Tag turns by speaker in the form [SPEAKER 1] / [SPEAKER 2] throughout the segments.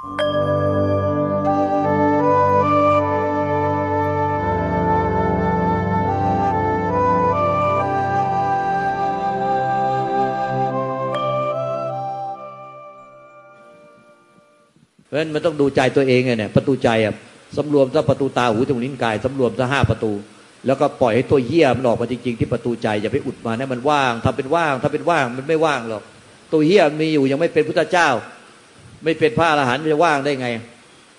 [SPEAKER 1] เพราะฉะนั้นมันต้องดูใจตัวเองไงเนี่ยประตูใจอะสำรวมซะประตูตาหูจมูกลิ้นกายสำรวมซะห้าประตู แล้วก็ปล่อยให้ตัวเหี้ยมันออกมาจริง ๆ ที่ประตูใจอย่าไปอุดมาให้มันว่างทำเป็นว่างถ้าเป็นว่างมันไม่ว่างหรอกตัวเหี้ยมีอยู่ยังไม่เป็นพุทธเจ้า ไม่เป็นพระอรหันต์จะว่างได้ไง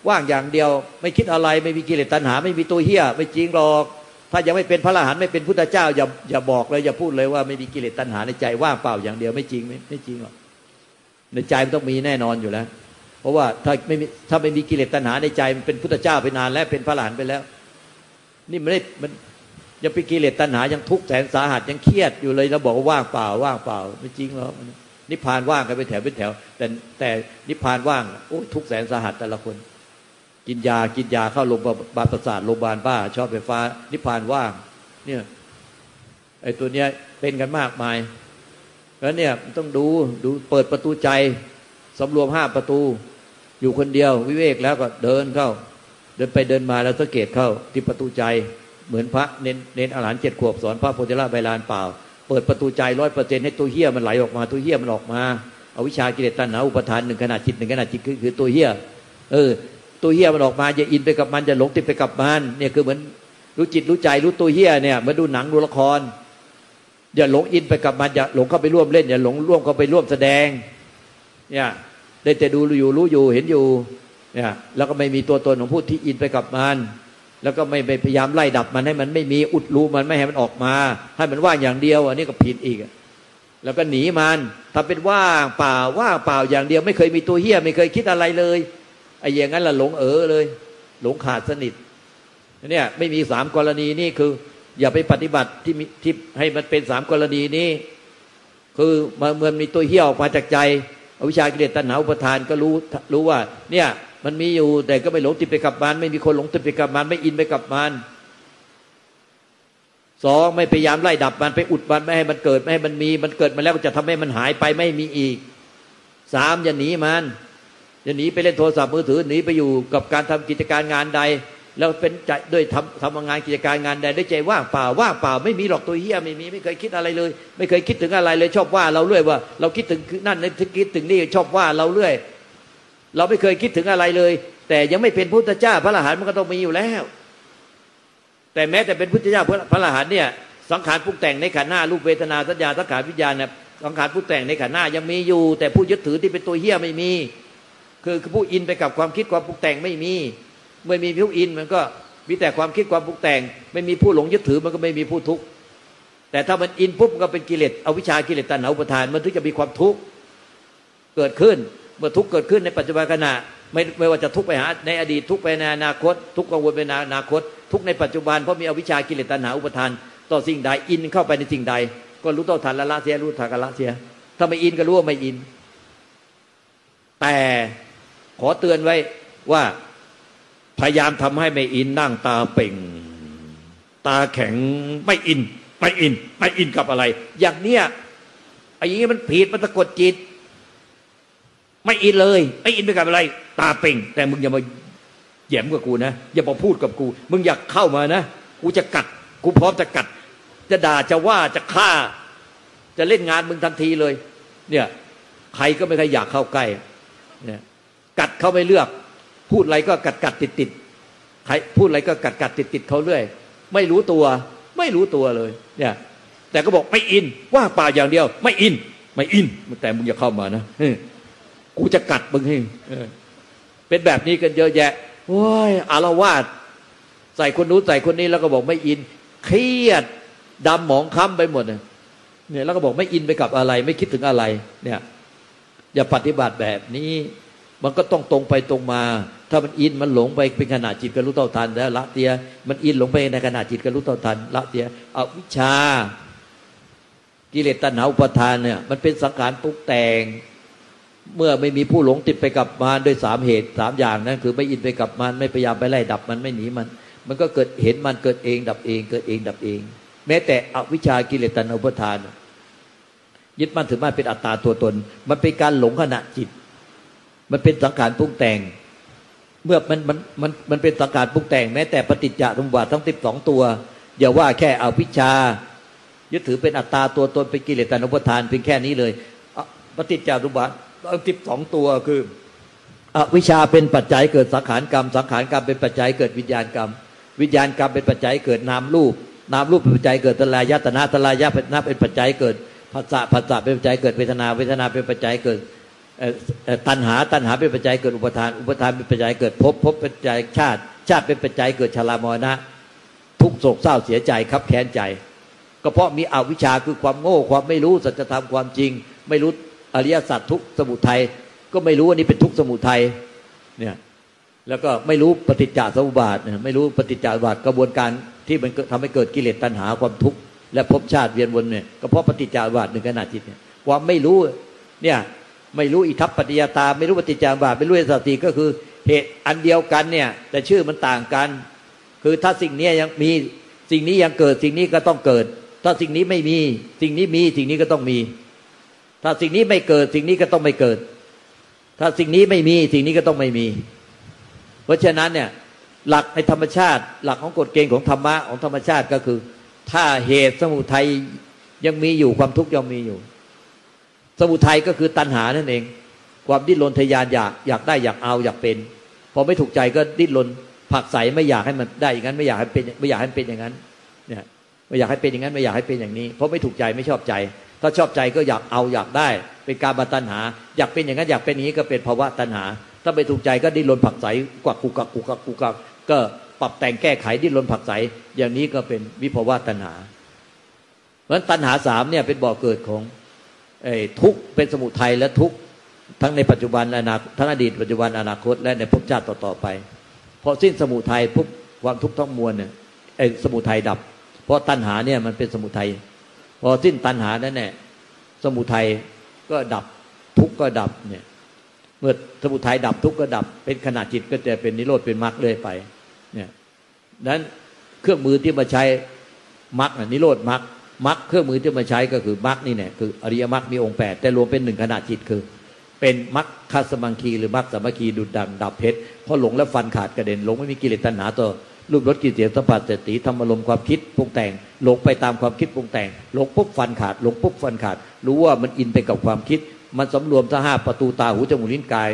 [SPEAKER 1] ว่างอย่างเดียว ไม่คิดอะไรไม่มีกิเลสตัณหา ไม่มีตัวเหี้ยไม่จริงหรอก ถ้ายังไม่เป็นพระอรหันต์ไม่เป็นพุทธเจ้าอย่าอย่าบอกเลยอย่าพูดเลยว่าไม่มีกิเลสตัณหาในใจว่างเปล่าอย่างเดียวไม่จริงไม่ไม่จริงหรอกในใจมันต้องมีแน่นอนอยู่แล้ว เพราะว่าถ้าไม่มีถ้าไม่มีกิเลสตัณหาในใจมันเป็นพุทธเจ้าไปนานแล้วเป็นพระอรหันต์ไปแล้ว นี่ไม่ได้มันยังเป็นกิเลสตัณหายังทุกข์แสนสาหัสยังเครียดอยู่เลยแล้วบอกว่าว่างเปล่าว่างเปล่า ไม่จริงหรอก นิพพานว่างกันเป็นแถวเป็นแถว แต่แต่นิพพานว่างโอ้ทุกแสนสาหัสแต่ละคน กินยากินยาเข้าโรงพยาบาลประสาทโรงพยาบาลบ้า ชอบไฟฟ้า นิพพานว่าง เนี่ยไอ้ตัวเนี้ยเป็นกันมากมายแล้วเนี่ยต้องดูดูเปิดประตูใจสำรวมห้าประตู อยู่คนเดียว วิเวกแล้วก็เดินเข้า เดินไปเดินมาแล้วสังเกตเข้าที่ประตูใจเหมือนพระเน้นเน้นอาหารเจ็ดขวบสอนพระโพธิละใบลานเปล่า เปิดประตูใจร้อยเปอร์เซ็นต์ให้ตัวเหี้ยมันไหลออกมาตัวเหี้ยมันออกมาเอาวิชากิเลสตัณหาอุปทานหนึ่งขนาดจิตหนึ่งขนาดจิตคือคือตัวเหี้ยเออ ตัวเหี้ยมันออกมาอย่าอินไปกับมันอย่าหลงติดไปกับมันเนี่ยคือเหมือนรู้จิตรู้ใจรู้ตัวเหี้ยเนี่ยมือนดูหนังดูละคร อย่าหลงอินไปกับมันอย่าหลงเข้าไปร่วมเล่น อย่าหลงร่วมเข้าไปร่วมแสดง เนี่ยได้แต่ดูอยู่รู้อยู่เห็นอยู่เนี่ยแล้วก็ไม่มีตัวตนของผู้ที่อินไปกับมัน แล้วก็ไม่ไปพยายามไล่ดับมันให้มันไม่มีอุดรูมันไม่ให้มันออกมา ให้มันว่างอย่างเดียว อันนี้ก็ผิดอีก แล้วก็หนีมันถ้าเป็นว่างเปล่าว่างเปล่าอย่างเดียว ไม่เคยมีตัวเฮี้ยไม่เคยคิดอะไรเลยไอ้อย่างนั้นละหลงเออเลย หลงขาดสนิทเนี่ยไม่มีสามกรณีนี่คือ อย่าไปปฏิบัติที่ที่ให้มันเป็นสามกรณีนี้ คือเมื่อมีตัวเหี้ยออกมาจากใจอวิชากิเลสตัณหาอุปทานก็รู้รู้ว่า เนี่ย มันมีอยู่ แต่ก็ไม่หลงติดไปกับมัน ไม่มีคนหลงติดไปกับมัน ไม่อินไปกับมันสองไม่พยายามไล่ดับมันไปอุดมันไม่ให้มันเกิดไม่ให้มันมี มันเกิดมาแล้วจะทำให้มันหายไปไม่มีอีกสามอย่าหนีมันอย่าหนีไปเล่นโทรศัพท์มือถือหนีไปอยู่กับการทำกิจการงานใด แล้วเป็นใจด้วยทำทำงานกิจการงานใดด้วยใจว่างเปล่าว่างเปล่าไม่มีหรอกตัวเฮียไม่มีไม่เคยคิดอะไรเลย ไม่เคยคิดถึงอะไรเลยชอบว่าเราเรื่อยว่า เราคิดถึงนั่นคิดถึงนี่ชอบว่าเราเรื่อย เราไม่เคยคิดถึงอะไรเลย แต่ยังไม่เป็นพุทธเจ้า พระอรหันต์มันก็ต้องมีอยู่แล้ว แต่แม้แต่เป็นพุทธเจ้าพระอรหันต์เนี่ยสังขารปรุงแต่งในขันหน้ารูปเวทนาสัญญาสังขารวิญญาณเนี่ยสังขารปรุงแต่งในขันหน้ายังมีอยู่ แต่ผู้ยึดถือที่เป็นตัวเฮี้ยไม่มี คือผู้อินไปกับความคิดความปรุงแต่งไม่มีเมื่อมีผู้อินมันก็มีแต่ความคิดความปรุงแต่ง ไม่มีผู้หลงยึดถือมันก็ไม่มีผู้ทุกข์แต่ถ้ามันอินปุ๊บก็เป็นกิเลสอวิชากิเลสตัณหาอุปทาน มันถึงจะมีความทุกข์เกิดขึ้น เมื่อทุกเกิดขึ้นในปัจจุบันขณะ ไม่ไม่ว่าจะทุกไปหาในอดีตทุกไปในอนาคต ทุกกังวลไปในอนาคต ทุกในปัจจุบันเพราะมีอวิชากิเลสตัณหาอุปทาน ต่อสิ่งใดอินเข้าไปในสิ่งใด ก็รู้ต่อทันละละเสียรู้ทันละเสียถ้าไม่อินก็รู้ว่าไม่อิน แต่ขอเตือนไว้ว่าพยายามทำให้ไม่อินนั่งตาเป่ง ตาแข็งไม่อินไม่อินไม่อินกับอะไร อย่างเนี้ยไอ้นี้มันผิดมันสะกดจิต ไม่อินเลย ไม่อินไปกับอะไร ตาเป่ง แต่มึงอย่ามาแย่มกับกูนะ อย่ามาพูดกับกู มึงอยากเข้ามานะ กูจะกัด กูพร้อมจะกัด จะด่าจะว่าจะฆ่า จะเล่นงานมึงทันทีเลย เนี่ย ใครก็ไม่เคยอยากเข้าใกล้เนี่ยกัดเขาไม่เลือก พูดอะไรก็กัดกัดติดติดใครพูดอะไรก็กัดกัดติดติดเขาเรื่อย ไม่รู้ตัว ไม่รู้ตัวเลย เนี่ย แต่ก็บอกไม่อิน ว่าป่าอย่างเดียว ไม่อิน ไม่อิน แต่มึงอย่าเข้ามานะ กูจะกัดมึงให้เป็นแบบนี้กันเยอะแยะโอ้ยอารวาสใส่คนนู้นใส่คนนี้แล้วก็บอกไม่อิน เครียดดำหมองค้ำไปหมดเนี่ยแล้วก็บอกไม่อินไปกับอะไร ไม่คิดถึงอะไร เนี่ย อย่าปฏิบัติแบบนี้ มันก็ต้องตรงไปตรงมา ถ้ามันอินมันหลงไปเป็นขนาดจิตก็รู้เท่าทันแล้วละเตีย มันอินหลงไปในขนาดจิตก็รู้เท่าทันละเตียเอาวิชากิเลสตัณหาอุปทานเนี่ยมันเป็นสังขารปรุงแต่ง เมื่อไม่มีผู้หลงติดไปกับมารด้วยสามเหตุสามอย่างนั้นคือไม่อินไปกับมันไม่พยายามไปไล่ดับมันไม่หนีมัน มันก็เกิดเห็นมันเกิดเอง ดับเอง เกิดเองดับเอง แม้แต่อวิชากิเลสตัณหาอุปทาน ยึดมั่นถือมั่นเป็นอัตตาตัวตน มันเป็นการหลงขณะจิต มันเป็นสังขารปรุงแต่ง เมื่อมันมันมันมันเป็นสังขารปรุงแต่ง แม้แต่ปฏิจจสมุปบาททั้งสิบสองตัวอย่าว่าแค่อวิชา ยึดถือเป็นอัตตาตัวตนเป็นกิเลสตานุปทานเพียงแค่นี้เลยปฏิจจสมุปบาท สิบสองตัวคืออวิชาเป็นปัจจัยเกิดสังขารกรรม สังขารกรรมเป็นปัจจัยเกิดวิญญาณกรรม วิญญาณกรรมเป็นปัจจัยเกิดนามรูปนามรูปเป็นปัจจัยเกิดตลายตนะตลายตนะเป็นปัจจัยเกิดภาษาภาษาเป็นปัจจัยเกิดเวทนา เวทนาเป็นปัจจัยเกิดตัณหาตัณหาเป็นปัจจัยเกิดอุปทาน อุปทานเป็นปัจจัยเกิดภพภพเป็นปัจจัยชาติ ชาติเป็นปัจจัยเกิดชรามรณะ ทุกโศกเศร้าเสียใจครับแค้นใจ ก็เพราะมีอวิชชาคือความโง่ความไม่รู้สัจธรรมความจริง ไม่รู้ อริยสัจทุกสมุทัยก็ไม่รู้ว่านี้เป็นทุกสมุทัยเนี่ยแล้วก็ไม่รู้ปฏิจจสมุปบาทไม่รู้ปฏิจจสมุปบาทกระบวนการที่มันทำให้เกิดกิเลสตัณหาความทุกข์และภพชาติเวียนวนเนี่ยก็เพราะปฏิจจสมุปบาทหนึ่งขนาดจิตเนี่ยความไม่รู้เนี่ยไม่รู้อิทัปปัจจยตา ไม่รู้ปฏิจจสมุปบาทไม่รู้สติก็คือเหตุอันเดียวกันเนี่ยแต่ชื่อมันต่างกัน คือถ้าสิ่งนี้ยังมีสิ่งนี้ยังเกิดสิ่งนี้ก็ต้องเกิด ถ้าสิ่งนี้ไม่มีสิ่งนี้มีสิ่งนี้ก็ต้องมี ถ้าสิ่งนี้ไม่เกิดสิ่งนี้ก็ต้องไม่เกิด ถ้าสิ่งนี้ไม่มีสิ่งนี้ก็ต้องไม่มี เพราะฉะนั้นเนี่ยหลักในธรรมชาติ หลักของกฎเกณฑ์ของธรรมะของธรรมชาติก็คือ ถ้าเหตุสมุทัยยังมีอยู่ความทุกข์ยังมีอยู่ สมุทัยก็คือตัณหานั่นเอง ความดิ้นรนทยานอยากอยากได้อยากเอาอยากเป็น พอไม่ถูกใจก็ดิ้นรนผักใสไม่อยากให้มันได้อย่างนั้นไม่อยากให้เป็นไม่อยากให้เป็นอย่างนั้นเนี่ยไม่อยากให้เป็นอย่างนั้นไม่อยากให้เป็นอย่างนี้ เพราะไม่ถูกใจไม่ชอบใจ ถ้าชอบใจก็อยากเอาอยากได้ เป็นการมาตัณหา อยากเป็นอย่างนั้นอยากเป็นอย่างนี้ก็เป็นภาวะตัณหา ถ้าไม่ถูกใจก็ดิ้นรนผักใสกวักกุกักกุกักกุกักก็ปรับแต่งแก้ไขดิ้นรนผักใสอย่างนี้ก็เป็นวิภาวะตัณหา เพราะฉะนั้นตัณหาสามเนี่ยเป็นบ่อเกิดของทุกเป็นสมุทัยและทุกทั้งในปัจจุบันอนาทั้งอดีตปัจจุบันอนาคต และในภพชาติต่อๆไปพอสิ้นสมุทัยปุ๊บความทุกข์ทั้งมวลเนี่ยไอ้สมุทัยดับ เพราะตัณหาเนี่ยมันเป็นสมุทัย พอสิ้นตัณหานั่นแหละสมุทัยก็ดับทุกข์ก็ดับเนี่ย เมื่อสมุทัยดับทุกข์ก็ดับ เป็นขณะจิตก็จะเป็นนิโรธเป็นมรรคเลยไป เนี่ยนั้นเครื่องมือที่มาใช้มรรคนิโรธมรรคมรรคเครื่องมือที่มาใช้ก็คือมรรคนี่เนี่ยคืออริยมรรคมีองค์แปดแต่รวมเป็นหนึ่งขณะจิตคือ เป็นมรรคสมังคีหรือมรรคสมังคีดุดดังดับเพชรพอหลงแล้วฟันขาดกระเด็นหลงไม่มีกิเลสตัณหาตัว รูปรสกิเลสสัมผัสเสติธรรมอารมณ์ความคิดปรุงแต่งหลงไปตามความคิดปรุงแต่งหลงปุ๊บฟันขาดหลงปุ๊บฟันขาด รู้ว่ามันอินไปกับความคิด มันสำรวมทั้งห้าประตูตาหูจมูกลิ้นกาย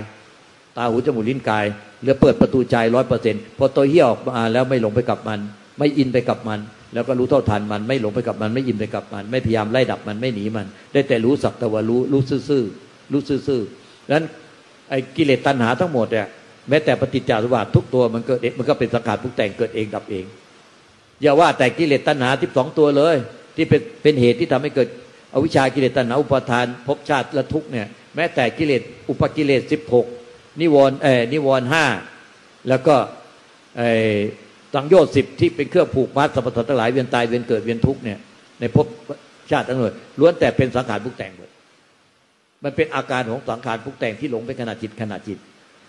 [SPEAKER 1] ตาหูจมูกลิ้นกายเหลือเปิดประตูใจร้อยเปอร์เซ็นต์พอตัวเหี้ยออกมาแล้วไม่หลงไปกับมัน ไม่อินไปกับมัน แล้วก็รู้เท่าทันมันไม่หลงไปกับมันไม่อินไปกับมัน ไม่พยายามไล่ดับมันไม่หนีมัน ได้แต่รู้สักแต่ว่ารู้รู้ซื่อๆรู้ซื่อๆนั้นไอ้กิเลสตัณหาทั้งหมดเนี่ย แม้แต่ปฏิจจสมุปบาททุกตัวมันเกิดมันก็เป็นสังขารปรุงแต่งเกิดเองดับเอง อย่าว่าแต่กิเลสตัณหาที่สองตัวเลย ที่เป็นเป็นเหตุที่ทำให้เกิดอวิชากิเลสตัณหาอุปทานภพชาติและทุกเนี่ยแม้แต่กิเลสอุปกิเลสสิบหกนิวรณ์เอนิวรณ์ห้าแล้วก็ไอ้สังโยชน์สิบที่เป็นเครื่องผูกมัดสรรพสัตว์ทั้งหลายเวียนตายเวียนเกิดเวียนทุกเนี่ยในภพชาติทั้งหมดล้วนแต่เป็นสังขารปรุงแต่งหมดมันเป็นอาการของสังขารปรุงแต่งที่หลงไปขณะจิตขณะจิต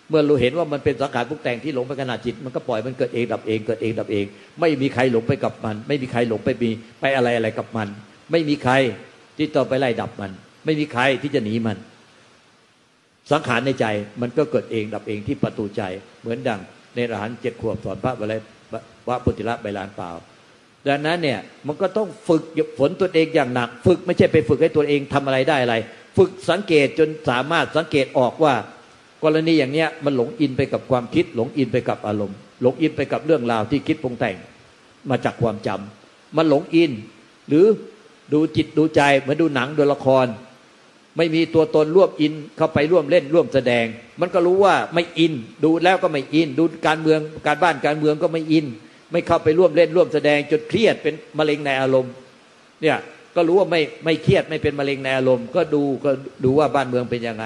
[SPEAKER 1] เมื่อเราเห็นว่ามันเป็นสังขารปรุงแต่งที่หลงไปขณะจิต มันก็ปล่อยมันเกิดเองดับเองเกิดเองดับเอง ไม่มีใครหลงไปกับมัน ไม่มีใครหลงไปมีไปอะไรอะไรกับมัน ไม่มีใครที่ต่อไปไล่ดับมัน ไม่มีใครที่จะหนีมัน สังขารในใจมันก็เกิดเองดับเองที่ประตูใจ เหมือนดังในรหันเจ็ดขวบสอนพระอะไรวะปุติระใบลานเปล่าดังนั้นเนี่ยมันก็ต้องฝึกฝนตัวเองอย่างหนัก ฝึกไม่ใช่ไปฝึกให้ตัวเองทำอะไรได้อะไร ฝึกสังเกตจนสามารถสังเกตออกว่า กรณีอย่างเนี้ยมันหลงอินไปกับความคิด หลงอินไปกับอารมณ์ หลงอินไปกับเรื่องราวที่คิดปรุงแต่งมาจากความจำมันหลงอิน หรือดูจิตดูใจเหมือนดูหนังดูละคร ไม่มีตัวตนร่วมอินเข้าไปร่วมเล่นร่วมแสดง มันก็รู้ว่าไม่อิน ดูแล้วก็ไม่อิน ดูการเมืองการบ้านการเมืองก็ไม่อิน ไม่เข้าไปร่วมเล่นร่วมแสดงจนเครียดเป็นมะเร็งในอารมณ์ เนี่ยก็รู้ว่าไม่ไม่เครียดไม่เป็นมะเร็งในอารมณ์ ก็ดูก็ดูว่าบ้านเมืองเป็นยังไง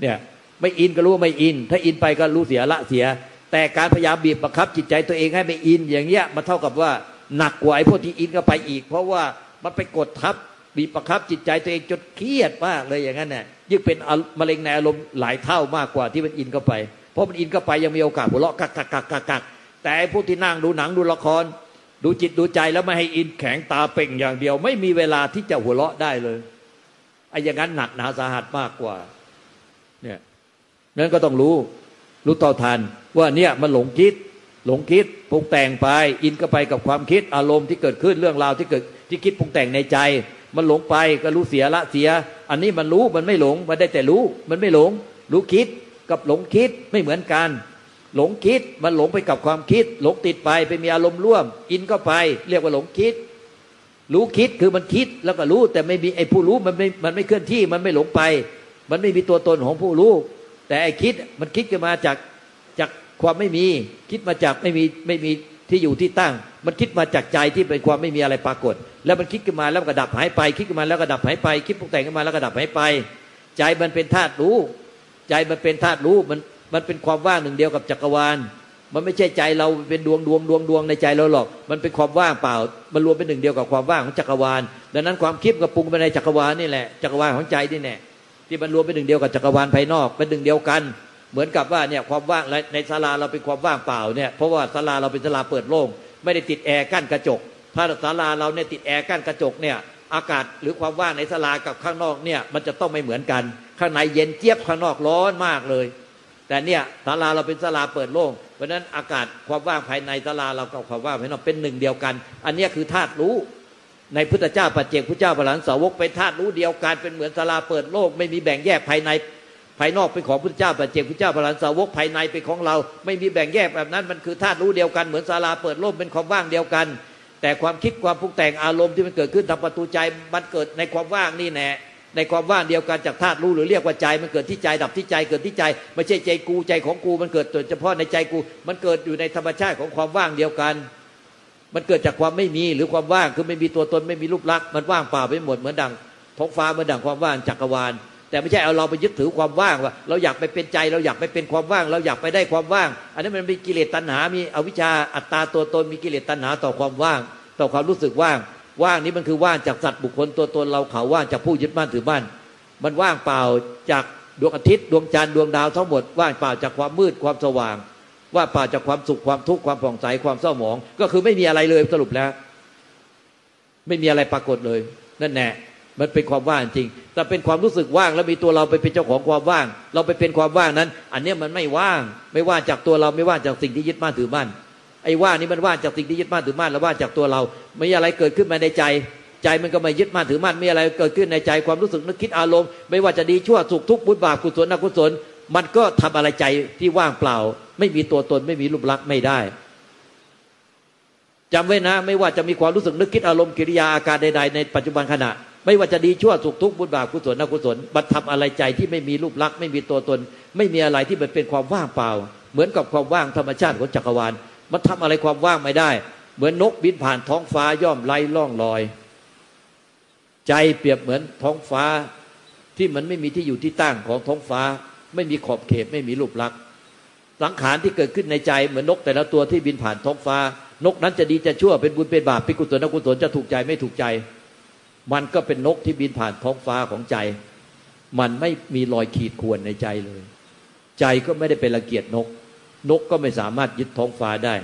[SPEAKER 1] เนี่ย ไม่อินก็รู้ว่าไม่อิน ถ้าอินไปก็รู้เสียละเสีย แต่การพยายามบีบบังคับจิตใจตัวเองให้ไม่อินอย่างเงี้ยมันเท่ากับว่าหนักกว่าไอ้พวกที่อินก็ไปอีก เพราะว่ามันไปกดทับบีบบังคับจิตใจตัวเองจนเครียดมากเลยอย่างนั้นเนี่ยยิ่งเป็นมะเร็งในอารมณ์หลายเท่ามากกว่าที่มันอินเข้าไป เพราะมันอินเข้าไปยังมีโอกาสหัวเราะกักกักกักกักแต่ไอ้พวกที่นั่งดูหนังดูละคร ดูจิตดูใจแล้วไม่ให้อินแข็งตาเป่งอย่างเดียว ไม่มีเวลาที่จะหัวเราะได้เลยไอ้อย่างนั้นหนักหนาสาหัสมากกว่า เนี่ย นั้นก็ต้องรู้ รู้ต่อทัน ว่าเนี่ยมันหลงคิด หลงคิดปรุงแต่งไป อินก็ไปกับความคิดอารมณ์ที่เกิดขึ้นเรื่องราวที่เกิดที่คิดปรุงแต่งในใจ มันหลงไปก็รู้เสียละเสีย อันนี้มันรู้มันไม่หลง มันได้แต่รู้ มันไม่หลง รู้คิดกับหลงคิดไม่เหมือนกัน หลงคิดมันหลงไปกับความคิด หลงติดไปไปมีอารมณ์ร่วม อินก็ไป เรียกว่าหลงคิด รู้คิดคือมันคิดแล้วก็รู้แต่ไม่มีไอ้ผู้รู้มันไม่มันไม่เคลื่อนที่มันไม่หลงไป มันไม่มีตัวตนของผู้รู้ แต่ไอ้คิดมันคิดขึ้นมาจากจากความไม่มีคิดมาจากไม่มีไม่มีที่อยู่ที่ตั้ง มันคิดมาจากใจที่เป็นความไม่มีอะไรปรากฏ แล้วมันคิดขึ้นมาแล้วก็ดับหายไป คิดขึ้นมาแล้วก็ดับหายไป คิดปรุงแต่งขึ้นมาแล้วก็ดับหายไป ใจมันเป็นธาตุรู้ ใจมันเป็นธาตุรู้มันมันเป็นความว่างหนึ่งเดียวกับจักรวาล มันไม่ใช่ใจเราเป็นดวงดวงดวงดวงในใจเราหรอก มันเป็นความว่างเปล่า มันรวมเป็นหนึ่งเดียวกับความว่างของจักรวาล ดังนั้นความคิดกับปรุงไปในจักรวาลนี่แหละจักรวาลของใจนี่แหละ ที่มันรวมเป็นหนึ่งเดียวกับจักรวาลภายนอกเป็นหนึ่งเดียวกัน เหมือนกับว่าเนี่ยความว่างในศาลาเราเป็นความว่างเปล่าเนี่ยเพราะว่าศาลาเราเป็นศาลาเปิดโล่งไม่ได้ติดแอร์กั้นกระจก ถ้าศาลาเราเนี่ยติดแอร์กั้นกระจกเนี่ยอากาศหรือความว่างในศาลากับข้างนอกเนี่ยมันจะต้องไม่เหมือนกัน ข้างในเย็นเจี๊ยบข้างนอกร้อนมากเลย แต่เนี่ยศาลาเราเป็นศาลาเปิดโล่งเพราะนั้นอากาศความว่างภายในศาลาเรากับความว่างภายนอกเป็นหนึ่งเดียวกัน อันนี้คือธาตุรู้ ในพุทธเจ้าปัจเจกพุทธเจ้าพระหลานสาวกเป็นธาตุรู้เดียวกันเป็นเหมือนศาลาเปิดโลก ไม่มีแบ่งแยกภายในภายนอกเป็นของพุทธเจ้าปัจเจกพุทธเจ้าพระหลานสาวกภายในเป็นของเรา ไม่มีแบ่งแยกแบบนั้นมันคือธาตุรู้เดียวกันเหมือนศาลาเปิดโลกเป็นความว่างเดียวกัน แต่ความคิดความปรุงแต่งอารมณ์ที่มันเกิดขึ้นทางประตูใจมันเกิดในความว่างนี่แน่ในความว่างเดียวกันจากธาตุรู้หรือเรียกว่าใจมันเกิดที่ใจดับที่ใจเกิดที่ใจ ไม่ใช่ใจกูใจของกูมันเกิดโดยเฉพาะในใจกู มันเกิดอยู่ในธรรมชาติของความว่างเดียวกัน มันเกิดจากความไม่มีหรือความว่างคือไม่มีตัวตนไม่มีรูปลักษณ์มันว่างเปล่าไปหมดเหมือนดังท้องฟ้าเหมือนดังความว่างจักรวาล แต่ไม่ใช่เอาเราไปยึดถือความว่างว่า เราอยากไปเป็นใจเราอยากไปเป็นความว่าง เราอยากไปได้ความว่าง อันนั้มันมีกิเลสตัณหา มีอวิชชาอัตตาตัวตนมีกิเลสตัณหาต่อความว่าง ต่อความรู้สึกว่าง ว่างนี้มันคือว่างจากสัตว์บุคคลตัวตนเราเขาว่างจากผู้ยึดมั่นถือมั่นมันว่างเปล่าจากดวงอาทิตย์ดวงจันทร์ดวงดาวทั้งหมดว่างเปล่าจากความมืดความสว่าง ว่าปล่าจากความสุขความทุกข์ความผ่องใสความเศร้าหมอง ก็คือไม่มีอะไรเลยสรุปแล้ว ไม่มีอะไรปรากฏเลย นั่นแน่มันเป็นความว่างจริง แต่เป็นความรู้สึกว่างแล้วมีตัวเราไปเป็นเจ้าของความว่าง เราไปเป็นความว่างนั้น อันนี้มันไม่ว่าง ไม่ว่างจากตัวเราไม่ว่างจากสิ่งที่ยึดมั่นถือมั่นไอ้ว่างนี้มันว่างจากสิ่งที่ยึดมั่นถือมั่นแล้วว่างจากตัวเรา ไม่มีอะไรเกิดขึ้นมาในใจ ใจมันก็ไม่ยึดมั่นถือมั่นมีอะไรเกิดขึ้นในใจความรู้สึกนึกคิดอารมณ์ ไม่ว่าจะดีชั่วสุขทุกข์บุญบาปกุศลอกุศล มันก็ทำอะไรใจที่ว่างเปล่า ไม่มีตัวตนไม่มีรูปลักษณ์ไม่ได้จำไว้นะ ไม่ว่าจะมีความรู้สึกนึกคิดอารมณ์กิริยาอาการใดๆในปัจจุบันขณะ ไม่ว่าจะดีชั่วสุขทุกข์บุญบาปกุศลอกุศลบัตรทำอะไรใจที่ไม่มีรูปลักษณ์ไม่มีตัวตน ไม่มีอะไรที่มันเป็นความว่างเปล่า เหมือนกับความว่างธรรมชาติของจักรวาลมันทำอะไรความว่างไม่ได้ เหมือนนกบินผ่านท้องฟ้าย่อมไล่ล่องลอย ใจเปรียบเหมือนท้องฟ้าที่มันไม่มีที่อยู่ที่ตั้งของท้องฟ้า ไม่มีขอบเขตไม่มีรูปลักษณ์ สังขารที่เกิดขึ้นในใจเหมือนนกแต่ละตัวที่บินผ่านท้องฟ้า นกนั้นจะดีจะชั่วเป็นบุญเป็นบาปเป็นกุศลอกุศลจะถูกใจไม่ถูกใจ มันก็เป็นนกที่บินผ่านท้องฟ้าของใจ มันไม่มีรอยขีดข่วนในใจเลย ใจก็ไม่ได้เป็นละเกียดนก นกก็ไม่สามารถยึดท้องฟ้าได้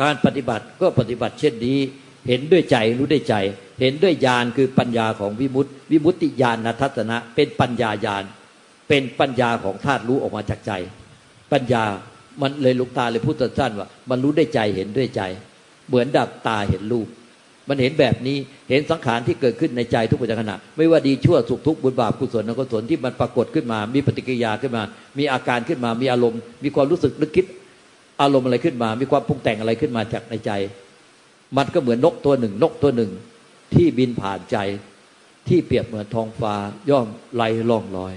[SPEAKER 1] การปฏิบัติก็ปฏิบัติเช่นนี้เห็นด้วยใจรู้ด้วยใจ เห็นด้วยญาณคือปัญญาของวิมุตติวิมุตติญาณทัศนะ เป็นปัญญาญาณ เป็นปัญญาของธาตุรู้ออกมาจากใจ ปัญญามันเลยลุกตาเลยพูดสั้นๆว่า มันรู้ได้ใจเห็นด้วยใจ เหมือนดับตาเห็นรูป มันเห็นแบบนี้เห็นสังขารที่เกิดขึ้นในใจทุกปัจจุบันไม่ว่าดีชั่วสุขทุกข์บุญบาปกุศลอกุศลที่มันปรากฏขึ้นมา มีปฏิกิริยาขึ้นมา มีอาการขึ้นมา มีอารมณ์ มีความรู้สึกนึกคิดอารมณ์อะไรขึ้นมา มีความปรุงแต่งอะไรขึ้นมาจากในใจ มันก็เหมือนนกตัวหนึ่ง นกตัวหนึ่ง ที่บินผ่านใจ ที่เปรียบเหมือนทองฟ้าย่อมไล่ล่องลอย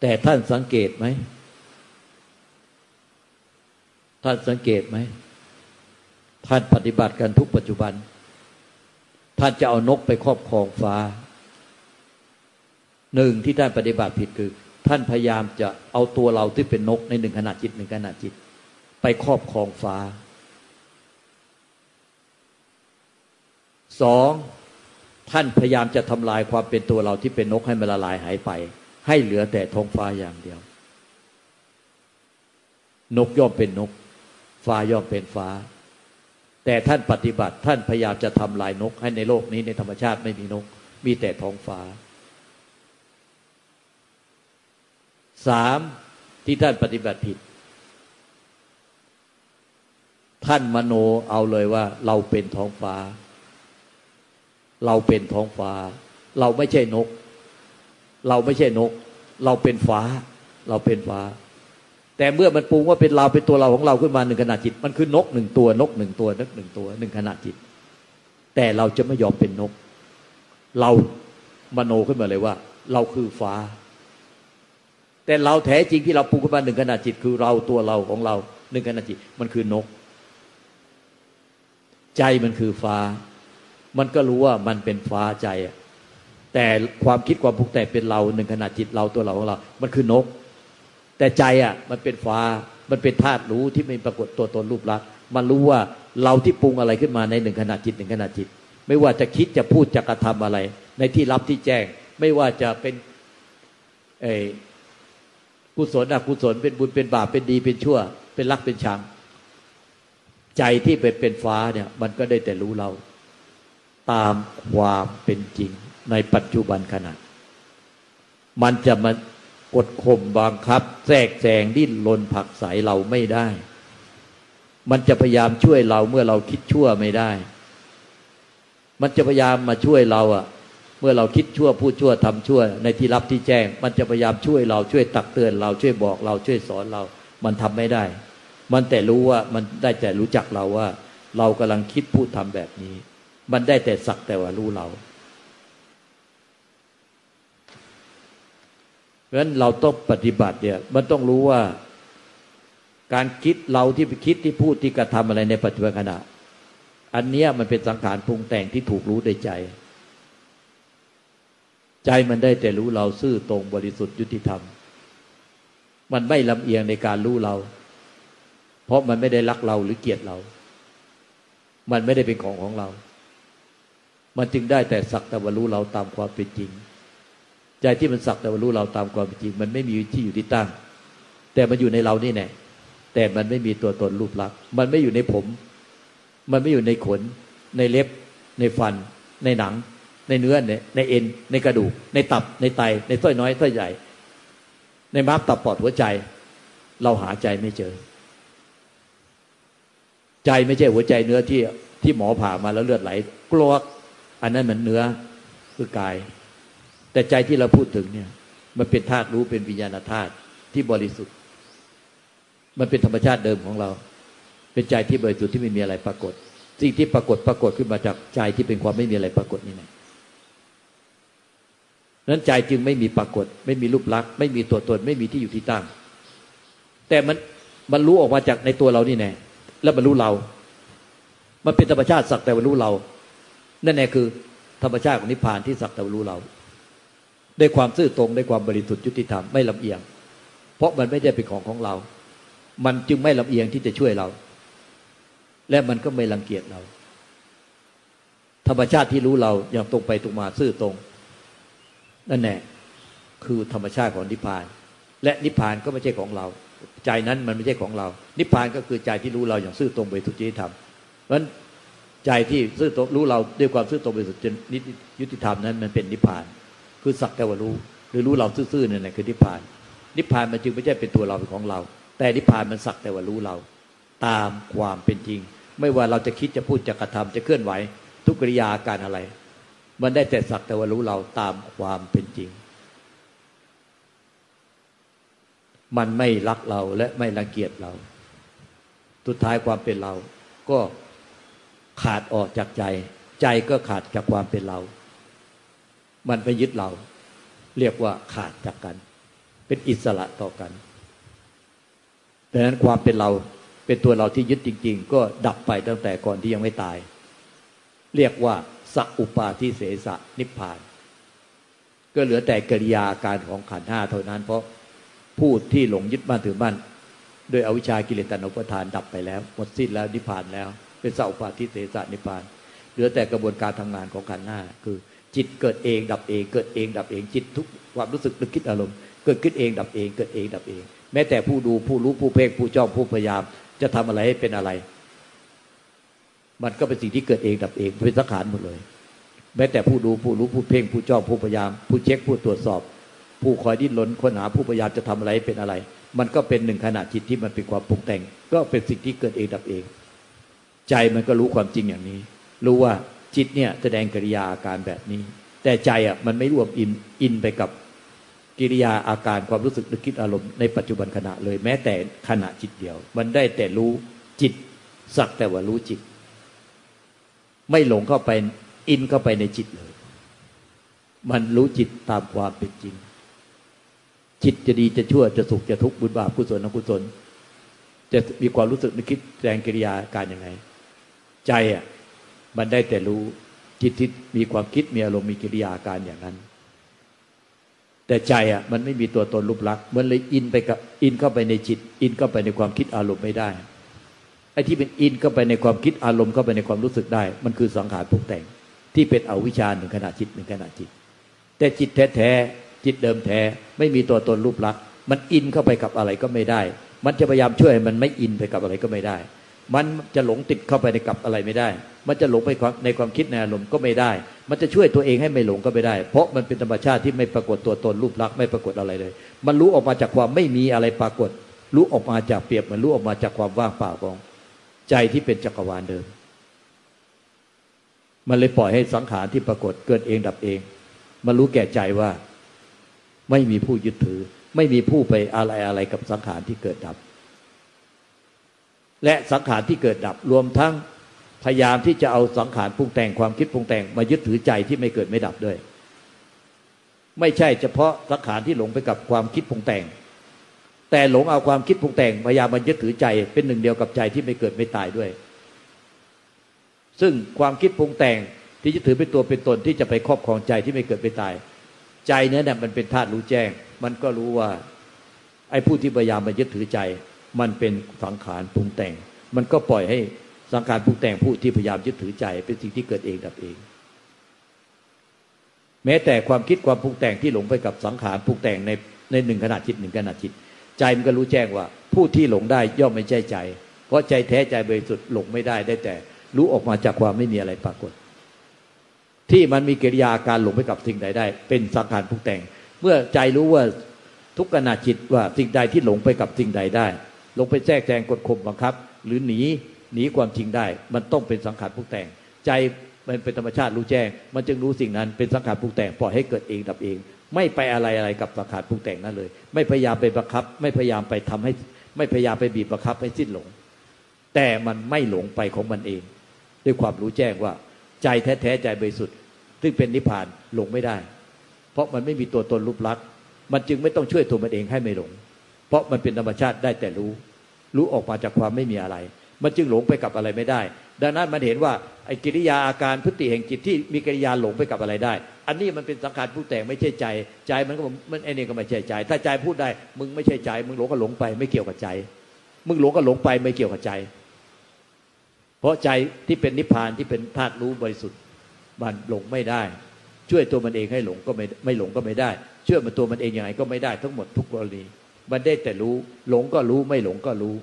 [SPEAKER 1] แต่ท่านสังเกตไหม ท่านสังเกตไหม ท่านปฏิบัติกันทุกปัจจุบัน ท่านจะเอานกไปครอบครองฟ้า หนึ่งที่ท่านปฏิบัติผิดคือ ท่านพยายามจะเอาตัวเราที่เป็นนกในหนึ่งขณะจิตหนึ่งขณะจิต ไปครอบครองฟ้า สองท่านพยายามจะทำลายความเป็นตัวเราที่เป็นนกให้มันละลายหายไป ให้เหลือแต่ท้องฟ้าอย่างเดียว นกย่อมเป็นนก ฟ้าย่อมเป็นฟ้า แต่ท่านปฏิบัติท่านพยายามจะทำลายนก ให้ในโลกนี้ในธรรมชาติไม่มีนก มีแต่ท้องฟ้าสามที่ท่านปฏิบัติผิด ท่านมโนเอาเลยว่า เราเป็นท้องฟ้า เราเป็นท้องฟ้า เราไม่ใช่นก เราไม่ใช่นก เราเป็นฟ้า เราเป็นฟ้า แต่เมื่อมันปรุงว่าเป็นเราเป็นตัวเราของเราขึ้นมาหนึ่งขณะจิต มันคือนกหนึ่งตัวนกหนึ่งตัวนกหนึ่งตัวหนึ่งขณะจิต แต่เราจะไม่ยอมเป็นนก เรามโนขึ้นมาเลยว่า เราคือฟ้า แต่เราแท้จริงที่เราปรุงขึ้นมาหนึ่งขณะจิต คือเราตัวเราของเราหนึ่งขณะจิต มันคือนก ใจมันคือฟ้า มันก็รู้ว่ามันเป็นฟ้าใจ แต่ความคิดความปรุงแต่เป็นเราหนึ่งขณะจิตเราตัวเราของเรา มันคือนก แต่ใจอะมันเป็นฟ้ามันเป็นธาตุรู้ที่ไม่ปรากฏตัวตนรูปลักษณ์มันรู้ว่าเราที่ปรุงอะไรขึ้นมาในหนึ่งขณะจิตหนึ่งขณะจิต ไม่ว่าจะคิดจะพูดจะกระทำอะไร ในที่รับที่แจ้ง ไม่ว่าจะเป็นเอกุศลอกุศลเป็นบุญเป็นบาปเป็นดีเป็นชั่ว เป็นรักเป็นชังใจที่เป็นเป็นฟ้าเนี่ย มันก็ได้แต่รู้เรา ตามความเป็นจริง ในปัจจุบันขณะ มันจะมากดข่มบังคับ แทรกแซงดิ้นรนผักใสเราไม่ได้ มันจะพยายามช่วยเราเมื่อเราคิดชั่วไม่ได้ มันจะพยายามมาช่วยเราอะเมื่อเราคิดชั่วพูดชั่วทำชั่ว ในที่รับที่แจ้ง มันจะพยายามช่วยเราช่วยตักเตือนเราช่วยบอกเราช่วยสอนเรา มันทำไม่ได้ มันแต่รู้ว่ามันได้แต่รู้จักเราว่า เรากำลังคิดพูดทำแบบนี้ มันได้แต่สักแต่ว่ารู้เรา เพราะฉะนั้นเราต้องปฏิบัติเนี่ย มันต้องรู้ว่า การคิดเราที่ไปคิดที่พูดที่กระทำอะไรในปัจจุบันขณะ อันเนี้ยมันเป็นสังขารปรุงแต่งที่ถูกรู้ในใจ ใจมันได้แต่รู้เราซื่อตรงบริสุทธิ์ยุติธรรม มันไม่ลำเอียงในการรู้เรา เพราะมันไม่ได้รักเราหรือเกลียดเรา มันไม่ได้เป็นของของเรา มันจึงได้แต่สักแต่ว่ารู้เราตามความเป็นจริง ใจที่มันสักแต่ว่ารู้เราตามความเป็นจริง มันไม่มีที่อยู่ที่ตั้ง แต่มันอยู่ในเรานี่แน่แต่มันไม่มีตัวตนรูปลักษณ์มันไม่อยู่ในผม มันไม่อยู่ในขน ในเล็บ ในฟัน ในหนัง ในเนื้อในในเอ็น ในกระดูก ในตับ ในไต ในส้อยน้อยส้อยใหญ่ ในม้ามตับปอดหัวใจ เราหาใจไม่เจอ ใจไม่ใช่หัวใจเนื้อที่ที่หมอผ่ามาแล้วเลือดไหลกลัวอันนั้นเหมือนเนื้อคือกาย แต่ใจที่เราพูดถึงเนี่ย มันเป็นธาตุรู้เป็นวิญญาณธาตุที่บริสุทธิ์ มันเป็นธรรมชาติเดิมของเรา เป็นใจที่บริสุทธิ์ที่ไม่มีอะไรปรากฏ สิ่งที่ปรากฏปรากฏขึ้นมาจากใจที่เป็นความไม่มีอะไรปรากฏนี่แหละนั้นใจจึงไม่มีปรากฏ ไม่มีรูปลักษณ์ไม่มีตัวตน ไม่มีที่อยู่ที่ตั้ง แต่มันมันรู้ออกมาจากในตัวเรานี่แน่แล้วมันรู้เรา มันเป็นธรรมชาติสักแต่ว่ารู้เรา นั่นแน่คือธรรมชาติของนิพพานที่สักแต่ว่ารู้เรา ได้ความซื่อตรงได้ความบริสุทธิ์ยุติธรรมไม่ลำเอียง เพราะมันไม่ได้เป็นของของเรา มันจึงไม่ลำเอียงที่จะช่วยเรา และมันก็ไม่รังเกียจเรา ธรรมชาติที่รู้เราอย่างตรงไปตรงมาซื่อตรงนั่นแหละคือธรรมชาติของนิพพาน และนิพพานก็ไม่ใช่ของเรา ใจนั้นมันไม่ใช่ของเรา นิพพานก็คือใจที่รู้เราอย่างซื่อตรงไปทุกจิตธรรมเพราะฉะนั้นใจที่ซื่อตรงรู้เราด้วยความซื่อตรงไปสุจนนิยุติธรรมนั้นมันเป็นนิพพาน คือสักแต่ว่ารู้ หรือรู้เราซื่อๆนั่แหละคือนิพพาน นิพพานมันจึงไม่ใช่เป็นตัวเราเป็นของเรา แต่นิพพานมันสักแต่ว่ารู้เรา ตามความเป็นจริง ไม่ว่าเราจะคิดจะพูดจะกระทำจะเคลื่อนไหว ทุกกิริยาการอะไร มันได้แต่สักแต่ว่ารู้เราตามความเป็นจริง มันไม่รักเราและไม่รังเกียจเราสุดท้ายความเป็นเราก็ขาดออกจากใจ ใจก็ขาดจากความเป็นเรา มันไปยึดเรา เรียกว่าขาดจากกัน เป็นอิสระต่อกันดังนั้นความเป็นเราเป็นตัวเราที่ยึดจริง ๆ ก็ดับไปตั้งแต่ก่อนที่ยังไม่ตาย เรียกว่าสัอุปาทิเสสะนิพพาน ก็เหลือแต่กิริยาการของขันห้าเท่านั้น เพราะผู้ที่หลงยึดบ้านถือบ้านโดยอวิชากิเลสตนุปทานดับไปแล้วหมดสิ้นแล้วนิพพานแล้ว เป็นสัอุปาทิเสสะนิพพาน เหลือแต่กระบวนการทำงานของขันห้าคือ จิตเกิดเองดับเอง เกิดเองดับเองจิตทุกความรู้สึกนึกคิดอารมณ์เกิดขึ้นเองดับเอง เกิดเองดับเอง แม้แต่ผู้ดูผู้รู้ผู้เพ่งผู้จ้องผู้พยายาม จะทำอะไรให้เป็นอะไร มันก็เป็นสิ่งที่เกิดเองดับเองเป็นสังขารหมดเลย แม้แต่ผู้ดูผู้รู้ผู้เพ่งผู้จ้องผู้พยายาม ผู้เช็คผู้ตรวจสอบ ผู้คอยดิ้นรนค้นหาผู้พยายามจะทำอะไรเป็นอะไร มันก็เป็นหนึ่งขณะจิตที่มันเป็นความปรุงแต่ง ก็เป็นสิ่งที่เกิดเองดับเอง ใจมันก็รู้ความจริงอย่างนี้ รู้ว่า จิตเนี่ยแสดงกิริยาอาการแบบนี้ แต่ใจอะมันไม่รวมอินอินไปกับกิริยาอาการความรู้สึกนึกคิดอารมณ์ในปัจจุบันขณะเลยแม้แต่ขณะจิตเดียว มันได้แต่รู้จิตสักแต่ว่ารู้จิต ไม่หลงเข้าไปอินเข้าไปในจิตเลย มันรู้จิตตามความเป็นจริง จิตจะดีจะชั่วจะสุขจะทุกข์บุญบาปกุศลอกุศลจะมีความรู้สึกนึกคิดแสดงกิริยาการยังไง ใจอะ มันได้แต่รู้จิตที่มีความคิดมีอารมณ์มีกิริยาการอย่างนั้น แต่ใจอะมันไม่มีตัวตนรูปลักษณ์มันเลยอินไปกับอินเข้าไปในจิต อินเข้าไปในความคิดอารมณ์ไม่ได้ไอ้ที่เป็นอินเข้าไปในความคิดอารมณ์เข้าไปในความรู้สึกได้ มันคือสังขารปรุงแต่ง ที่เป็นอวิชชาหนึ่งขณะจิตหนึ่งขณะจิต แต่จิตแท้ๆจิตเดิมแท้ไม่มีตัวตนรูปลักษณ์มันอินเข้าไปกับอะไรก็ไม่ได้ มันจะพยายามช่วยมันไม่อินไปกับอะไรก็ไม่ได้ มันจะหลงติดเข้าไปในกับอะไรไม่ได้ มันจะหลงไปในความคิดในอารมณ์ก็ไม่ได้ มันจะช่วยตัวเองให้ไม่หลงก็ไม่ได้ เพราะมันเป็นธรรมชาติที่ไม่ปรากฏตัวตนรูปลักษณ์ไม่ปรากฏอะไรเลย มันรู้ออกมาจากความไม่มีอะไรปรากฏ รู้ออกมาจากเปรียบมันรู้ออกมาจากความว่างเปล่าของ ใจที่เป็นจักรวาลเดิม มันเลยปล่อยให้สังขารที่ปรากฏเกิดเองดับเอง มันรู้แก่ใจว่า ไม่มีผู้ยึดถือ ไม่มีผู้ไปอะไรอะไรกับสังขารที่เกิดดับ และสังขารที่เกิดดับรวมทั้งพยายามที่จะเอาสังขารปรุงแต่งความคิดปรุงแต่งมายึดถือใจที่ไม่เกิดไม่ดับด้วย ไม่ใช่เฉพาะสังขารที่หลงไปกับความคิดปรุงแต่ง แต่หลงเอาความคิดปรุงแต่งพยายามมันยึดถือใจเป็นหนึ่งเดียวกับใจที่ไม่เกิดไม่ตายด้วย ซึ่งความคิดปรุงแต่งที่จะถือเป็นตัวเป็นตนที่จะไปครอบครองใจที่ไม่เกิดไม่ตาย ใจเนี่ยมันเป็นธาตุรู้แจ้ง มันก็รู้ว่า ไอ้ผู้ที่พยายามมายึดถือใจ มันเป็นสังขารปรุงแต่ง มันก็ปล่อยให้สังขารปรุงแต่งผู้ที่พยายามยึดถือใจ เป็นสิ่งที่เกิดเองดับเอง แม้แต่ความคิดความปรุงแต่งที่หลงไปกับสังขารปรุงแต่งในในหนึ่งขณะจิตหนึ่งขณะจิต ใจมันก็รู้แจ้งว่า ผู้ที่หลงได้ย่อมไม่ใช่ใจ เพราะใจแท้ใจบริสุทธิ์หลงไม่ได้ได้แต่ รู้ออกมาจากความไม่มีอะไรปรากฏ ที่มันมีกิริยาการหลงไปกับสิ่งใดได้ เป็นสังขารผู้แต่ง เมื่อใจรู้ว่าทุกขณะจิตว่าสิ่งใดที่หลงไปกับสิ่งใดได้ ลงไปแทรกแซงกดข่มบังคับ หรือหนีหนีความจริงได้ มันต้องเป็นสังขารผู้แต่ง ใจมันเป็นธรรมชาติรู้แจ้ง มันจึงรู้สิ่งนั้นเป็นสังขารผู้แต่งปล่อยให้เกิดเองดับเอง ไม่ไปอะไรอะไรกับสังขารปรุงแต่งนั่นเลย ไม่พยายามไปบังคับ ไม่พยายามไปทำให้ ไม่พยายามไปบีบบังคับให้สิ้นหลง แต่มันไม่หลงไปของมันเอง ด้วยความรู้แจ้งว่า ใจแท้ๆใจบริสุทธิ์ซึ่งเป็นนิพพานหลงไม่ได้ เพราะมันไม่มีตัวตนรูปลักษณ์มันจึงไม่ต้องช่วยตัวมันเองให้ไม่หลง เพราะมันเป็นธรรมชาติได้แต่รู้ รู้ออกมาจากความไม่มีอะไร มันจึงหลงไปกับอะไรไม่ได้ ดังนั้นมันเห็นว่าไอ้กิริยาอาการพฤติแห่งจิตที่มีกิริยาหลงไปกับอะไรได้ อันนี้มันเป็นสังขารผู้แต่งไม่ใช่ใจ ใจมันก็มันไอ้นี่ก็ไม่ใช่ใจ ถ้าใจพูดได้ มึงไม่ใช่ใจ มึงหลงก็หลงไปไม่เกี่ยวกับใจ มึงหลงก็หลงไปไม่เกี่ยวกับใจ เพราะใจที่เป็นนิพพานที่เป็นธาตุรู้บริสุทธิ์มันหลงไม่ได้ ช่วยตัวมันเองให้หลงก็ไม่ไม่หลงก็ไม่ได้ ช่วยมันตัวมันเองยังไงก็ไม่ได้ทั้งหมดทุกกรณี มันได้แต่รู้ หลงก็รู้ไม่หลงก็รู้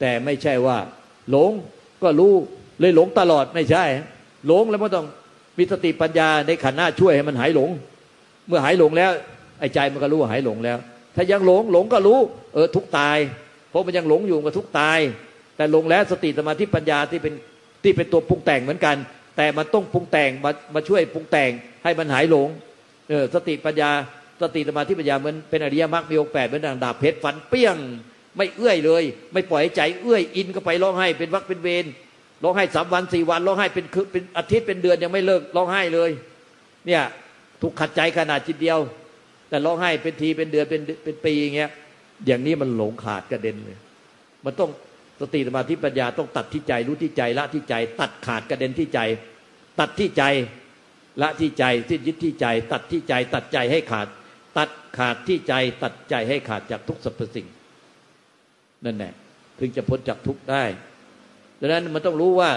[SPEAKER 1] แต่ไม่ใช่ว่า หลงก็รู้เลยหลงตลอดไม่ใช่ หลงแล้วไม่ต้องมีสติปัญญาในขันหน้าช่วยให้มันหายหลง เมื่อหายหลงแล้ว ไอ้ใจมันก็รู้ว่าหายหลงแล้ว ถ้ายังหลงหลงก็รู้ เออทุกตาย เพราะมันยังหลงอยู่ก็ทุกตาย แต่หลงแล้วสติสมาธิปัญญาที่เป็นที่เป็นตัวปรุงแต่งเหมือนกัน แต่มันต้องปรุงแต่งมามาช่วยปรุงแต่งให้มันหายหลงเออสติปัญญา สติสมาธิปัญญาเหมือนเป็นอริยมรรคมีองค์แปดเหมือนดังดาบเพชรฟันเปี้ยง ไม่เอื้อยเลย ไม่ปล่อยใจเอื้อยอินก็ไปร้องไห้เป็นวักเป็นเวรร้องไห้สามวันสี่วันร้องไห้เป็นคือเป็นอาทิตย์เป็นเดือนยังไม่เลิกร้องไห้เลย เนี่ยถูกขัดใจขนาดจิตเดียว แต่ร้องไห้เป็นทีเป็นเดือนเป็นเป็นปีอย่างเงี้ยอย่างนี้มันหลงขาดกระเด็นเลย มันต้องสติสมาธิปัญญาต้องตัดที่ใจรู้ที่ใจละที่ใจ ตัดขาดกระเด็นที่ใจ ตัดที่ใจละที่ใจสิ้นยึดที่ใจ ตัดที่ใจตัดใจให้ขาด ตัดขาดที่ใจตัดใจให้ขาดจากทุกสรรพสิ่ง นั่นแหละถึงจะพ้นจากทุกได้ดังนั้นมันต้องรู้ว่า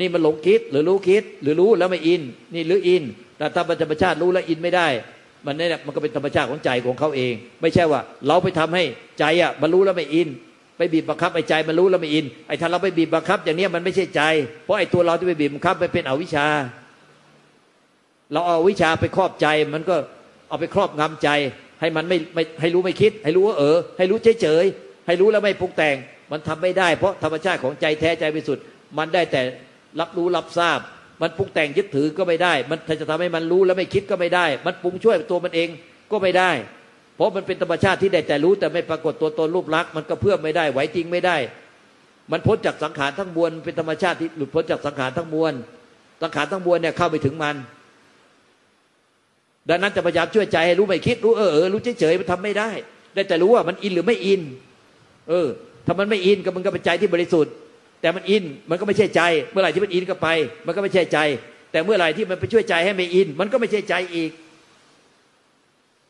[SPEAKER 1] นี่มันหลงคิดหรือรู้คิด หรือรู้แล้วไม่อิน นี่หรืออินแต่ถ้าธรรมชาติรู้แล้วอินไม่ได้ มันนี่มันก็เป็นธรรมชาติของใจของเขาเอง ไม่ใช่ว่า เราไปทำให้ใจอะบรรลุแล้วไม่อินไปบีบบังคับไอ้ใจมันรู้แล้วไม่อินไอ้ถ้าเราไปบีบบังคับ อย่างนี้มันไม่ใช่ใจ เพราะไอ้ตัวเราที่ไปบีบบังคับมันเป็นอวิชชา เราเอาวิชาไปครอบใจมันก็ เอาไปครอบงำใจ ให้มันไม่ไม่ให้รู้ไม่คิด ให้รู้ว่าเออ ให้รู้เฉยเฉยให้รู้แล้วไม่ปรุงแต่ง มันทำไม่ได้เพราะธรรมชาติของใจแท้ใจบริสุทธิ์มันได้แต่รับรู้รับทราบ มันปรุงแต่งยึดถือก็ไม่ได้ มันจะทำให้มันรู้แล้วไม่คิดก็ไม่ได้ มันปรุงช่วยตัวมันเองก็ไม่ได้ เพราะมันเป็นธรรมชาติที่ได้แต่รู้แต่ไม่ปรากฏตัวตนรูปลักษณ์มันก็เพื่อไม่ได้ไหวจริงไม่ได้ มันพ้นจากสังขารทั้งมวลเป็นธรรมชาติที่หลุดพ้นจากสังขารทั้งมวลสังขารทั้งมวลเนี่ยเข้าไปถึงมัน ดังนั้นจะพยายามช่วยใจให้รู้ไม่คิดรู้เออเออรู้เฉยๆมันทำไม่ได้ ได้แต่รู้ว่ามันอินหรือไม่อิน เออถ้ามันไม่อินก็มันก็เป็นใจที่บริสุทธิ์ แต่มันอินมันก็ไม่ใช่ใจ เมื่อไหร่ที่มันอินก็ไป มันก็ไม่ใช่ใจ แต่เมื่อไหร่ที่มันไปช่วยใจให้ไม่อิน มันก็ไม่ใช่ใจอีก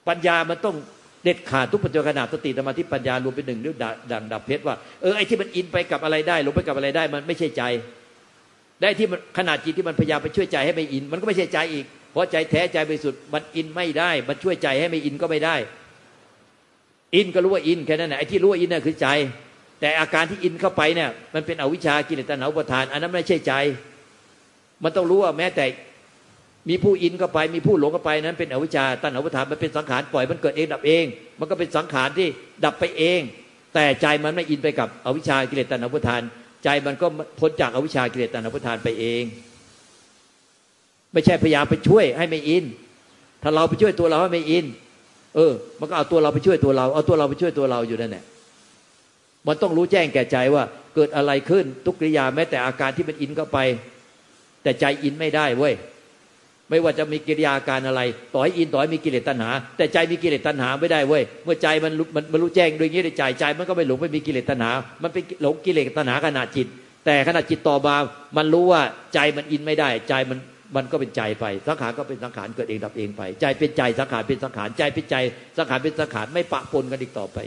[SPEAKER 1] ปัญญามันต้องเด็ดขาดทุกปัจจุบันสติธรรมาที่ปัญญารวมเป็นหนึ่งด้วยดังดับเพชรว่าเออไอ้ที่มันอินไปกับอะไรได้ลงไปกับอะไรได้ มันไม่ใช่ใจ ได้ที่มันขนาดจิตที่มันพยายามไปช่วยใจให้ไม่อิน มันก็ไม่ใช่ใจอีก เพราะใจแท้ใจบริสุทธิ์มันอินไม่ได้ มันช่วยใจให้ไม่อินก็ไม่ได้ อินก็รู้ว่าอินแค่นั้นแหละไอ้ที่รู้ว่าอินน่ะคือใจ แต่อาการที่อินเข้าไปเนี่ย มันเป็นอวิชชากิเลสตัณหาอุปทาน อันนั้นไม่ใช่ใจ มันต้องรู้ว่าแม้แต่มีผู้อินเข้าไป มีผู้หลงเข้าไปนั้นเป็นอวิชชาตัณหาอุปทานมันเป็นสังขารปล่อยมันเกิดเองดับเอง มันก็เป็นสังขารที่ดับไปเอง แต่ใจมันไม่อินไปกับอวิชชากิเลสตัณหาอุปทาน ใจมันก็พ้นจากอวิชชากิเลสตัณหาอุปทานไปเอง ไม่ใช่พยายามไปช่วยให้ไม่อิน ถ้าเราไปช่วยตัวเราให้ไม่อิน เออ มันก็เอาตัวเราไปช่วยตัวเรา เอาตัวเราไปช่วยตัวเราอยู่นั่นแหละมันต้องรู้แจ้งแก่ใจว่าเกิดอะไรขึ้นทุกกิริยาแม้แต่อาการที่มันอินเข้าไป แต่ใจอินไม่ได้เว้ยไม่ว่าจะมีกิริยาการอะไร ต่อให้อินต่อให้มีกิเลสตัณหา แต่ใจมีกิเลสตัณหาไม่ได้เว้ยเมื่อใจมันมันมันรู้แจ้งโดยงี้ในใจใจ มันก็ไม่หลงไม่มีกิเลสตัณหา มันเป็นหลงกิเลสตัณหาขณะจิต แต่ขณะจิตต่อมามันรู้ว่าใจมันอินไม่ได้ ใจมัน มันก็เป็นใจไปสังขารก็เป็นสังขารเกิดเองดับเองไป ใจเป็นใจสังขารเป็นสังขารใจเป็นใจสังขารเป็นสังขารไม่ปะปนกันอีกต่อไป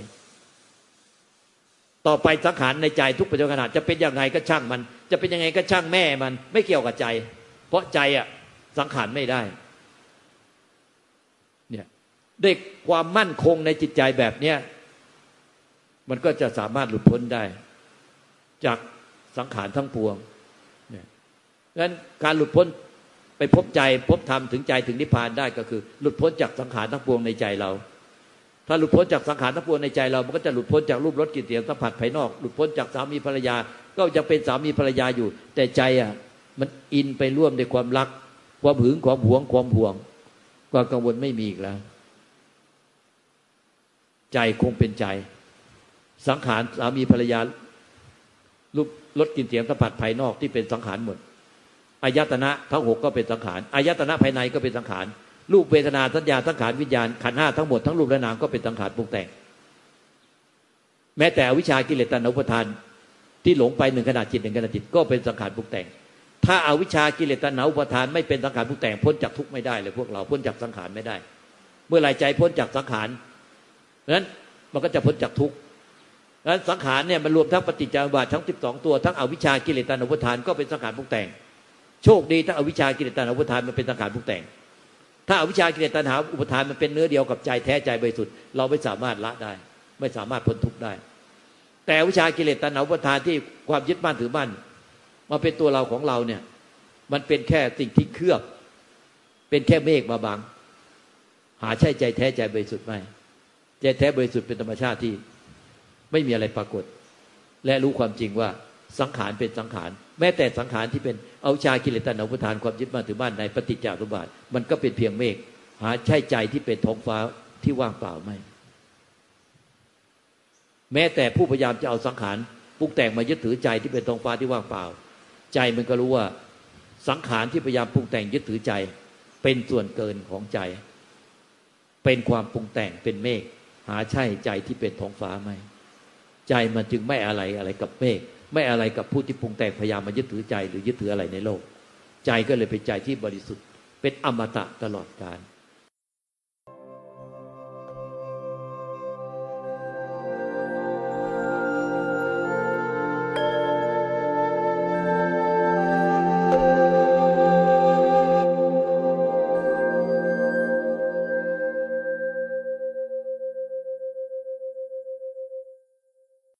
[SPEAKER 1] ต่อไปสังขารในใจทุกปัจจุบันจะเป็นยังไงก็ช่างมัน จะเป็นยังไงก็ช่างแม่มัน ไม่เกี่ยวกับใจ เพราะใจอะสังขารไม่ได้เนี่ยด้วยความมั่นคงในจิตใจแบบเนี้ยมันก็จะสามารถหลุดพ้นได้ จากสังขารทั้งปวงเนี่ยงั้นการหลุดพ้น ไปพบใจพบธรรมถึงใจถึงนิพพานได้ก็คือ หลุดพ้นจากสังขารทั้งปวงในใจเรา ถ้าหลุดพ้นจากสังขารทั้งปวงในใจเรามันก็จะหลุดพ้นจากรูปรสกลิ่นเสียงสัมผัสภายนอกหลุดพ้นจากสามีภรรยา ก็จะเป็นสามีภรรยาอยู่ แต่ใจอะมันอินไปร่วมในความรัก ความหึงความหวงความห่วงความกังวลไม่มีอีกแล้ว ใจคงเป็นใจ สังขารสามีภรรยารูปลดกินเสียงสัมผัสภายนอกที่เป็นสังขารหมด อายตนะทั้งหกก็เป็นสังขารอายตนะภายในก็เป็นสังขารรูปเวทนาสัญญาสังขารวิญญาณขันห้าทั้งหมดทั้งรูปและนามก็เป็นสังขารปรุงแต่ง แม้แต่วิชากิเลสตัณหาอุปทาน ที่หลงไปหนึ่งขณะจิตหนึ่งขณะจิตก็เป็นสังขารปรุงแต่ง ถ้าอาวิชากิเลสตัณหาอุปทาน ไม่เป็นสังขารผู้แต่งพ้นจากทุกข์ไม่ได้เลยพวกเราพ้นจากสังขารไม่ได้ เมื่อไรใจพ้นจากสังขารนั้นมันก็จะพ้นจากทุกข์นั้นสังขารเนี่ยมันรวมทั้งปฏิจจารบาททั้งสิบสองตัวทั้งอวิชากิเลสตัณหาอุปทานก็เป็นสังขารผู้แต่ง โชคดีถ้าอวิชากิเลสตัณหาอุปทานมันเป็นสังขารผู้แต่ง ถ้าอวิชากิเลสตัณหาอุปทานมันเป็นเนื้อเดียวกับใจแท้ใจบริสุทธิ์เราไม่สามารถละได้ ไม่สามารถพ้นทุกข์ได้ แต่วิชากิเลสตัณหาอุปทานที่ความยึดมั่นถือมั่นมาเป็นตัวเราของเราเนี่ย มันเป็นแค่สิ่งที่เคลือบ เป็นแค่เมฆมาบัง หาใช่ใจแท้ใจบริสุทธิ์ไหมใจแท้บริสุทธิ์เป็นธรรมชาติที่ไม่มีอะไรปรากฏ และรู้ความจริงว่าสังขารเป็นสังขาร แม้แต่สังขารที่เป็น เอาชากิเลสตัณหาพุทานความยึดมั่นถือมั่นในปฏิจจารุบาทมันก็เป็นเพียงเมฆหาใช่ใจที่เป็นท้องฟ้าที่ว่างเปล่าไหมแม้แต่ผู้พยายามจะเอาสังขารปรุงแต่งมายึดถือใจที่เป็นท้องฟ้าที่ว่างเปล่า ใจมันก็รู้ว่าสังขารที่พยายามปรุงแต่งยึดถือใจ เป็นส่วนเกินของใจ เป็นความปรุงแต่งเป็นเมฆหาใช่ใจที่เป็นท้องฟ้าไหมใจมันจึงไม่อะไรอะไรกับเมฆ ไม่อะไรกับผู้ที่ปรุงแต่งพยายามมายึดถือใจหรือยึดถืออะไรในโลก ใจก็เลยเป็นใจที่บริสุทธิ์ เป็นอมตะตลอดกาล